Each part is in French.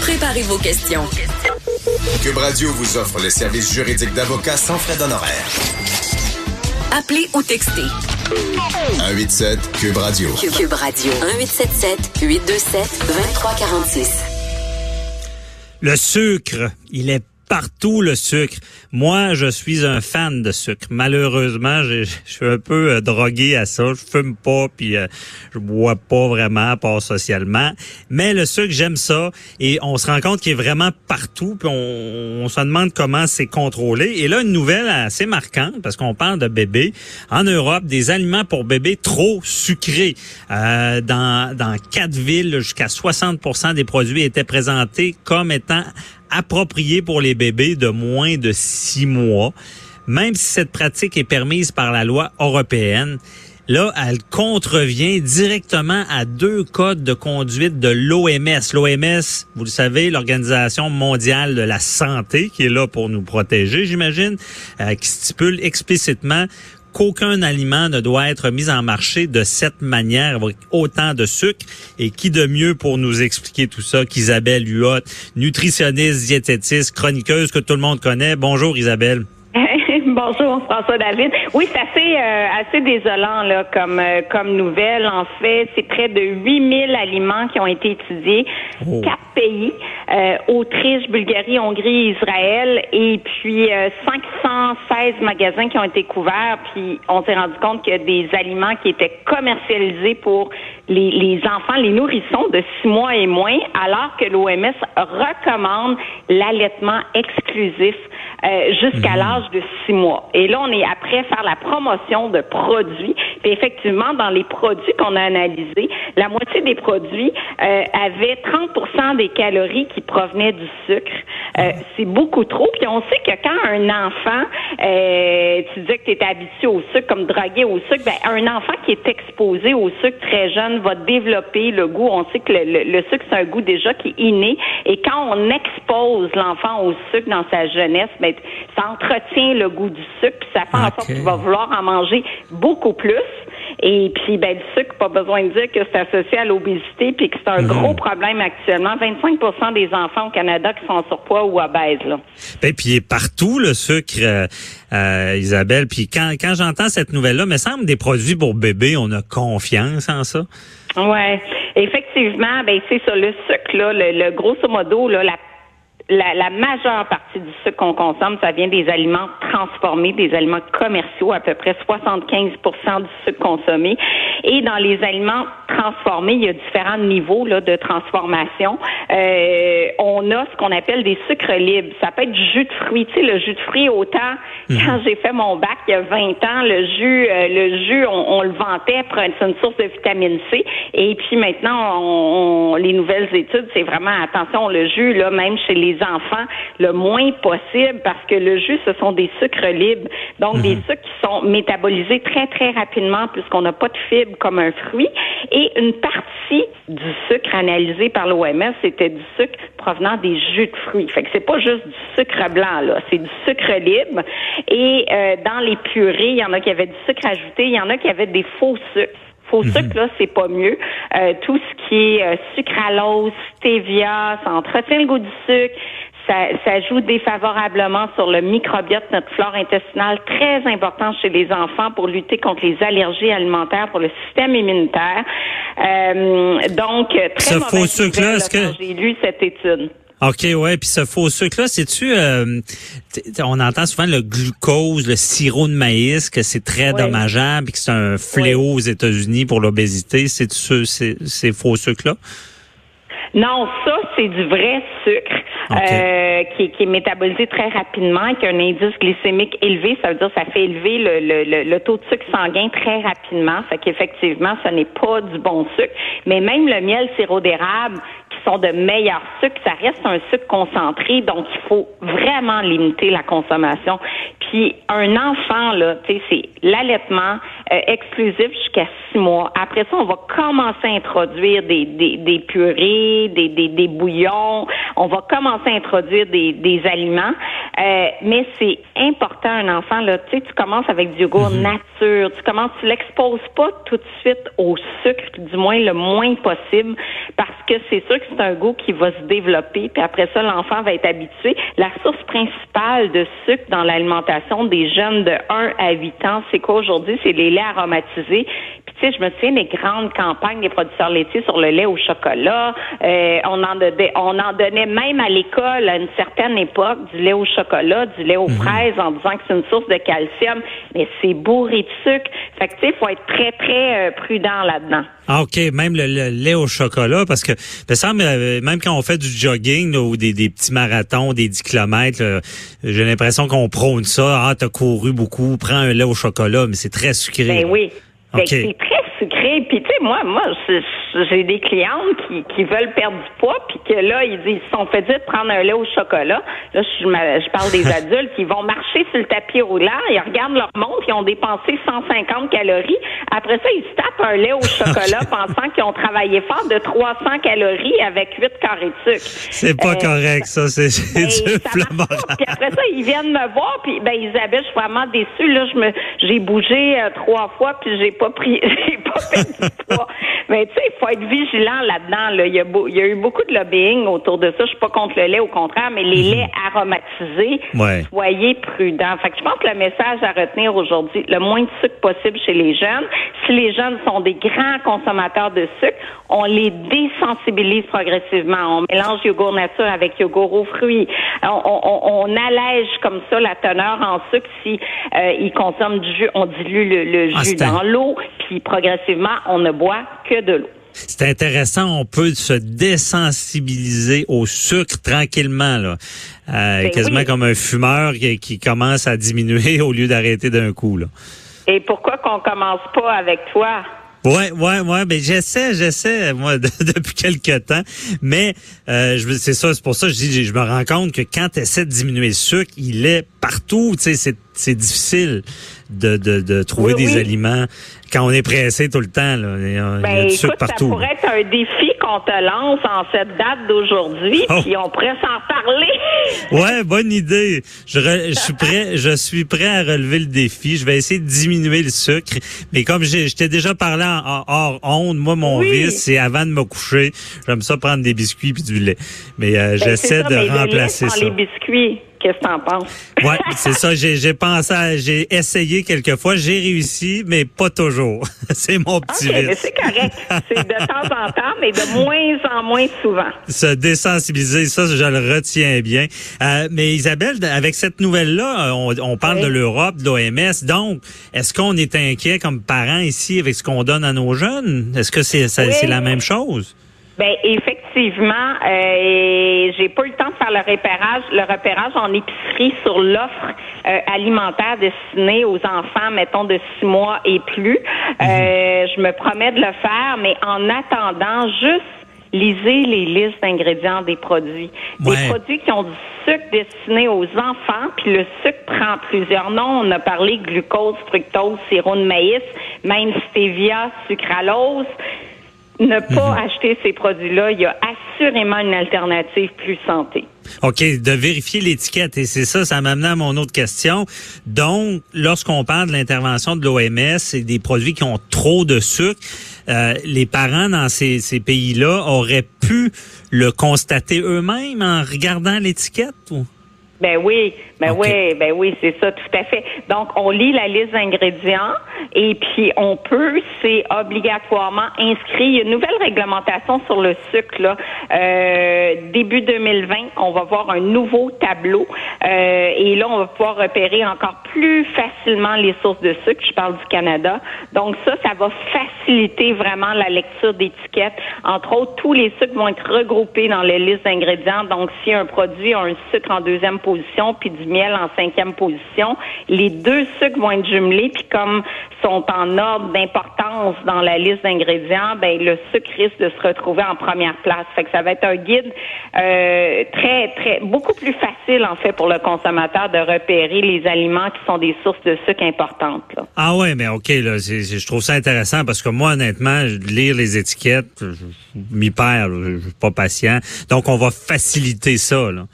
Préparez vos questions. Cube Radio vous offre les services juridiques d'avocats sans frais d'honoraires. Appelez ou textez. 187 Cube Radio. Cube Radio. 1877 827 2346. Le sucre, il est partout le sucre. Moi, je suis un fan de sucre. Malheureusement, je suis un peu euh, drogué à ça. Je fume pas, puis euh, je bois pas vraiment, pas socialement. Mais le sucre, j'aime ça. Et on se rend compte qu'il est vraiment partout. Puis on, se demande comment c'est contrôlé. Et là, une nouvelle assez marquante, parce qu'on parle de bébés. En Europe, des aliments pour bébés trop sucrés. Euh, dans, dans quatre villes, jusqu'à 60% des produits étaient présentés comme étant approprié pour les bébés de moins de six mois, même si cette pratique est permise par la loi européenne. Là, elle contrevient directement à deux codes de conduite de l'OMS. L'OMS, vous le savez, l'Organisation mondiale de la santé, qui est là pour nous protéger, j'imagine, euh, qui stipule explicitement qu'aucun aliment ne doit être mis en marché de cette manière, avec autant de sucre. Et qui de mieux pour nous expliquer tout ça qu'Isabelle Huot, nutritionniste, diététiste, chroniqueuse que tout le monde connaît. Bonjour Isabelle. Bonjour François David. Oui, c'est assez euh, assez désolant là comme euh, comme nouvelle. En fait, c'est près de 8000 aliments qui ont été étudiés, Oh. quatre pays euh, Autriche, Bulgarie, Hongrie, Israël et puis euh, 516 magasins qui ont été couverts. Puis on s'est rendu compte que des aliments qui étaient commercialisés pour les, les enfants, les nourrissons de six mois et moins, alors que l'OMS recommande l'allaitement exclusif euh, jusqu'à l'âge de six mois. Et là, on est après faire la promotion de produits. Puis effectivement, dans les produits qu'on a analysés, la moitié des produits euh, avaient 30% des calories qui provenaient du sucre. Euh, c'est beaucoup trop. Puis on sait que quand un enfant, euh, tu disais que tu habitué au sucre, comme drogué au sucre, ben, un enfant qui est exposé au sucre très jeune va développer le goût. On sait que le, le- le sucre, c'est un goût déjà qui est inné. Et quand on expose l'enfant au sucre dans sa jeunesse, ben, ça entretient le goût du sucre, puis ça fait en sorte Ok. qu'il va vouloir en manger beaucoup plus. Et puis, ben, le sucre, pas besoin de dire que c'est associé à l'obésité, puis que c'est un gros problème actuellement. 25% des enfants au Canada qui sont en surpoids ou obèses. Là. Ben, puis partout le sucre, euh, euh, Isabelle. Puis quand, quand j'entends cette nouvelle-là, me semble des produits pour bébés, on a confiance en ça. Ouais, effectivement, ben c'est ça. Le sucre, là, le, le grosso modo, là, la la, la majeure partie du sucre qu'on consomme, ça vient des aliments transformés, des aliments commerciaux, à peu près 75% du sucre consommé. Et dans les aliments transformés, il y a différents niveaux là, de transformation. Euh, on a ce qu'on appelle des sucres libres. Ça peut être du jus de fruits. Tu sais, le jus de fruits, autant quand j'ai fait mon bac il y a 20 ans, le jus, euh, le jus, on, on le vantait, c'est une source de vitamine C. Et puis maintenant, on, on- les nouvelles études, c'est vraiment attention, le jus, là, même chez les enfants, le moins possible, parce que le jus, ce sont des sucres libres. Donc, des sucres qui sont métabolisés très, très rapidement, puisqu'on n'a pas de fibres comme un fruit. Et une partie du sucre analysé par l'OMS, c'était du sucre provenant des jus de fruits. Fait que c'est pas juste du sucre blanc, là. C'est du sucre libre. Et euh, dans les purées, il y en a qui avaient du sucre ajouté, il y en a qui avaient des faux sucres. Faux sucre, là, c'est pas mieux. Euh, tout ce qui est euh, sucralose, stevia, ça entretient le goût du sucre. Ça, ça joue défavorablement sur le microbiote, notre flore intestinale, très important chez les enfants pour lutter contre les allergies alimentaires, pour le système immunitaire. Euh, donc, très Ce faux sucre-là, que- J'ai lu cette étude. OK, ouais, puis ce faux sucre-là, c'est-tu... euh, on entend souvent le glucose, le sirop de maïs, que c'est très dommageable, puis que c'est un fléau aux États-Unis pour l'obésité. C'est-tu ce- ces, ces faux sucres-là? Non, ça, c'est du vrai sucre euh, qui, qui, est métabolisé très rapidement, qui a un indice glycémique élevé. Ça veut dire que ça fait élever le, le, le, taux de sucre sanguin très rapidement. Fait qu'effectivement, ce n'est pas du bon sucre. Mais même le miel sirop d'érable, sont de meilleurs sucres, ça reste un sucre concentré, donc il faut vraiment limiter la consommation. Puis un enfant, là, tu sais, c'est l'allaitement euh, exclusif jusqu'à six mois. Après ça, on va commencer à introduire des, des, des purées, des, des, des bouillons. On va commencer à introduire des, des aliments. Euh, mais c'est important, un enfant, là, tu sais, tu commences avec du yogourt mhm. nature. Tu commences, tu l'exposes pas tout de suite au sucre, du moins le moins possible, parce que c'est sûr que c'est un goût qui va se développer, puis après ça, l'enfant va être habitué. La source principale de sucre dans l'alimentation des jeunes de 1 à 8 ans, c'est quoi aujourd'hui? C'est les laits aromatisés. Tu sais, je me souviens des grandes campagnes des producteurs laitiers sur le lait au chocolat. Euh, on en donnait, on en donnait même à l'école à une certaine époque du lait au chocolat, du lait aux mhm. fraises, en disant que c'est une source de calcium. Mais c'est bourré de sucre. Fait que tu sais, faut être très très euh, prudent là-dedans. Ah, OK, même le, lait au chocolat, parce que ça, euh, même quand on fait du jogging ou des, petits marathons, des 10 km, j'ai l'impression qu'on prône ça. Ah, t'as couru beaucoup, prends un lait au chocolat, mais c'est très sucré. Ben oui. C'est très sucré. Puis tu sais, moi, moi, j'ai des clientes qui, qui veulent perdre du poids, puis que là, ils disent, ils sont fait dire de prendre un lait au chocolat. Là, je, je parle des adultes qui vont marcher sur le tapis roulant, ils regardent leur montre, ils ont dépensé 150 calories. Après ça, ils se tapent un lait au chocolat pensant qu'ils ont travaillé fort de 300 calories avec 8 carrés de sucre. C'est pas euh, correct, ça. C'est ben, Puis après ça, ils viennent me voir, puis ben Isabelle, je suis vraiment déçue. Là, je me, j'ai bougé euh, trois fois, puis j'ai pas pris, j'ai pas fait du poids. Mais tu sais, il faut être vigilant là-dedans. Là. Il, y a il y a eu beaucoup de lobbying autour de ça. Je suis pas contre le lait, au contraire, mais les mhm. laits aromatisés, soyez prudents. Fait que je pense que le message à retenir aujourd'hui, le moins de sucre possible chez les jeunes. Si les jeunes sont des grands consommateurs de sucre, on les désensibilise progressivement. On mélange yogourt nature avec yogourt aux fruits. On, allège comme ça la teneur en sucre si euh, ils consomment du jus. On dilue le, ah, jus dans l'eau, puis progressivement, on ne boit que de l'eau. C'est intéressant, on peut se désensibiliser au sucre tranquillement, là. Euh, ben quasiment comme un fumeur qui, commence à diminuer au lieu d'arrêter d'un coup. Là. Et pourquoi qu'on commence pas avec toi? Ouais, ouais, ouais, ben j'essaie, j'essaie moi depuis quelque temps, mais euh, c'est ça, c'est pour ça que je dis, je me rends compte que quand tu essaies de diminuer le sucre, il est partout, tu sais, c'est difficile de, de, de trouver des aliments quand on est pressé tout le temps. Là. Il y a, ben, du sucre partout. Ça pourrait être un défi qu'on te lance en cette date d'aujourd'hui, oh. puis on pourrait s'en parler. ouais, bonne idée. Je, je, suis prêt, je suis prêt à relever le défi. Je vais essayer de diminuer le sucre, mais comme je t'ai déjà parlé en, hors onde, moi mon vice, c'est avant de me coucher, j'aime ça prendre des biscuits puis du lait. Mais euh, ben, j'essaie de remplacer ça. les biscuits. Qu'est-ce que t'en penses? ouais, c'est ça. J'ai pensé, j'ai essayé quelques fois, j'ai réussi, mais pas toujours. c'est mon petit okay, C'est correct. C'est de temps en temps, mais de moins en moins souvent. Se désensibiliser, ça, je le retiens bien. Euh, mais Isabelle, avec cette nouvelle-là, on, parle de l'Europe, de l'OMS. Donc, est-ce qu'on est inquiet comme parents ici avec ce qu'on donne à nos jeunes? Est-ce que c'est c'est la même chose? Ben effectivement, euh, j'ai pas eu le temps de faire le repérage, le repérage en épicerie sur l'offre euh, alimentaire destinée aux enfants, mettons de six mois et plus. Euh, mhm. je me promets de le faire, mais en attendant, juste lisez les listes d'ingrédients des produits. Des produits qui ont du sucre destiné aux enfants, puis le sucre prend plusieurs noms. On a parlé glucose, fructose, sirop de maïs, même stevia, sucralose ne pas mhm. acheter ces produits-là, il y a assurément une alternative plus santé. OK, de vérifier l'étiquette. Et c'est ça, ça m'amène à mon autre question. Donc, lorsqu'on parle de l'intervention de l'OMS et des produits qui ont trop de sucre, euh, les parents dans ces, ces pays-là auraient pu le constater eux-mêmes en regardant l'étiquette? Ou? Ben oui, Ben oui, ben oui, c'est ça, tout à fait. Donc, on lit la liste d'ingrédients et puis on peut, c'est obligatoirement inscrit. Il y a une nouvelle réglementation sur le sucre. Là. Euh, début 2020, on va voir un nouveau tableau euh, et là, on va pouvoir repérer encore plus facilement les sources de sucre. Je parle du Canada. Donc ça, ça va faciliter vraiment la lecture d'étiquettes. Entre autres, tous les sucres vont être regroupés dans les listes d'ingrédients. Donc, si un produit a un sucre en deuxième position puis du miel en cinquième position, les deux sucres vont être jumelés puis comme sont en ordre d'importance dans la liste d'ingrédients, ben le sucre risque de se retrouver en première place. Fait que ça va être un guide euh, très très beaucoup plus facile en fait pour le consommateur de repérer les aliments qui sont des sources de sucre importantes. Ah ouais, mais OK, là, je trouve ça intéressant parce que moi, honnêtement, lire les étiquettes, je, m'y perds, je suis pas patient. Donc, on va faciliter ça, là.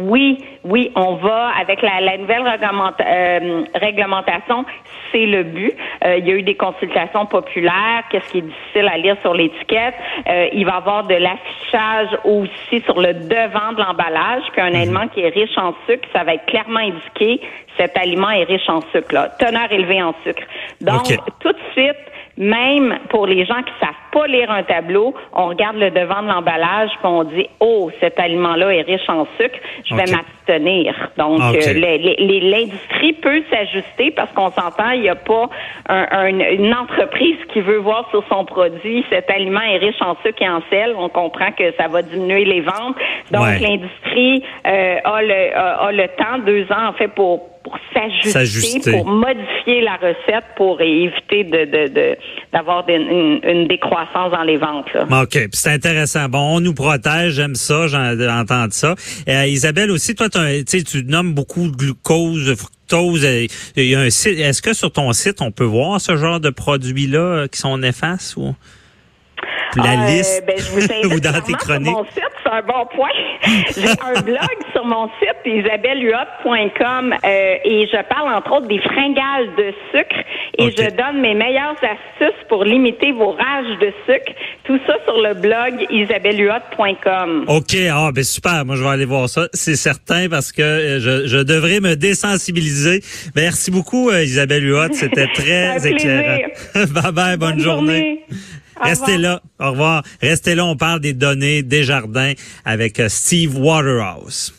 Oui, oui, on va avec la, la nouvelle réglementa- euh, réglementation, c'est le but. Euh, il y a eu des consultations populaires, qu'est-ce qui est difficile à lire sur l'étiquette. Euh, il va y avoir de l'affichage aussi sur le devant de l'emballage, puis un aliment qui est riche en sucre, ça va être clairement indiqué, cet aliment est riche en sucre, là, teneur élevée en sucre. Donc, tout de suite, même pour les gens qui savent pas lire un tableau, on regarde le devant de l'emballage puis on dit oh cet aliment-là est riche en sucre, je vais m'abstenir. Donc euh, l'industrie peut s'ajuster parce qu'on s'entend, il n'y a pas un- un- une entreprise qui veut voir sur son produit cet aliment est riche en sucre et en sel. On comprend que ça va diminuer les ventes. Donc Ouais. l'industrie euh, a, le, a, a le temps, deux ans en fait pour pour s'ajuster, pour modifier la recette pour éviter de de- de- d'avoir des- une, une décroissance dans les ventes. Là. OK, c'est intéressant. Bon, on nous protège, j'aime ça, j'en entends ça. Euh, Isabelle aussi, toi, tu nommes beaucoup de glucose, fructose. euh, Il y a un site. Est-ce que sur ton site, on peut voir ce genre de produits-là euh, qui sont néfastes ou? La Euh, liste ben, je vous ou dans tes chroniques? Sur mon site, c'est un bon point. J'ai un blog sur mon site, isabellehuot.com, euh, et je parle entre autres des fringales de sucre et je donne mes meilleures astuces pour limiter vos rages de sucre. Tout ça sur le blog isabellehuot.com. OK, ah ben super, moi je vais aller voir ça, c'est certain parce que euh, je, je devrais me désensibiliser. Merci beaucoup euh, Isabelle Huot, c'était très éclairant. bye bye, bonne, journée. Restez là, au revoir. Restez là, on parle des données des jardins avec euh, Steve Waterhouse.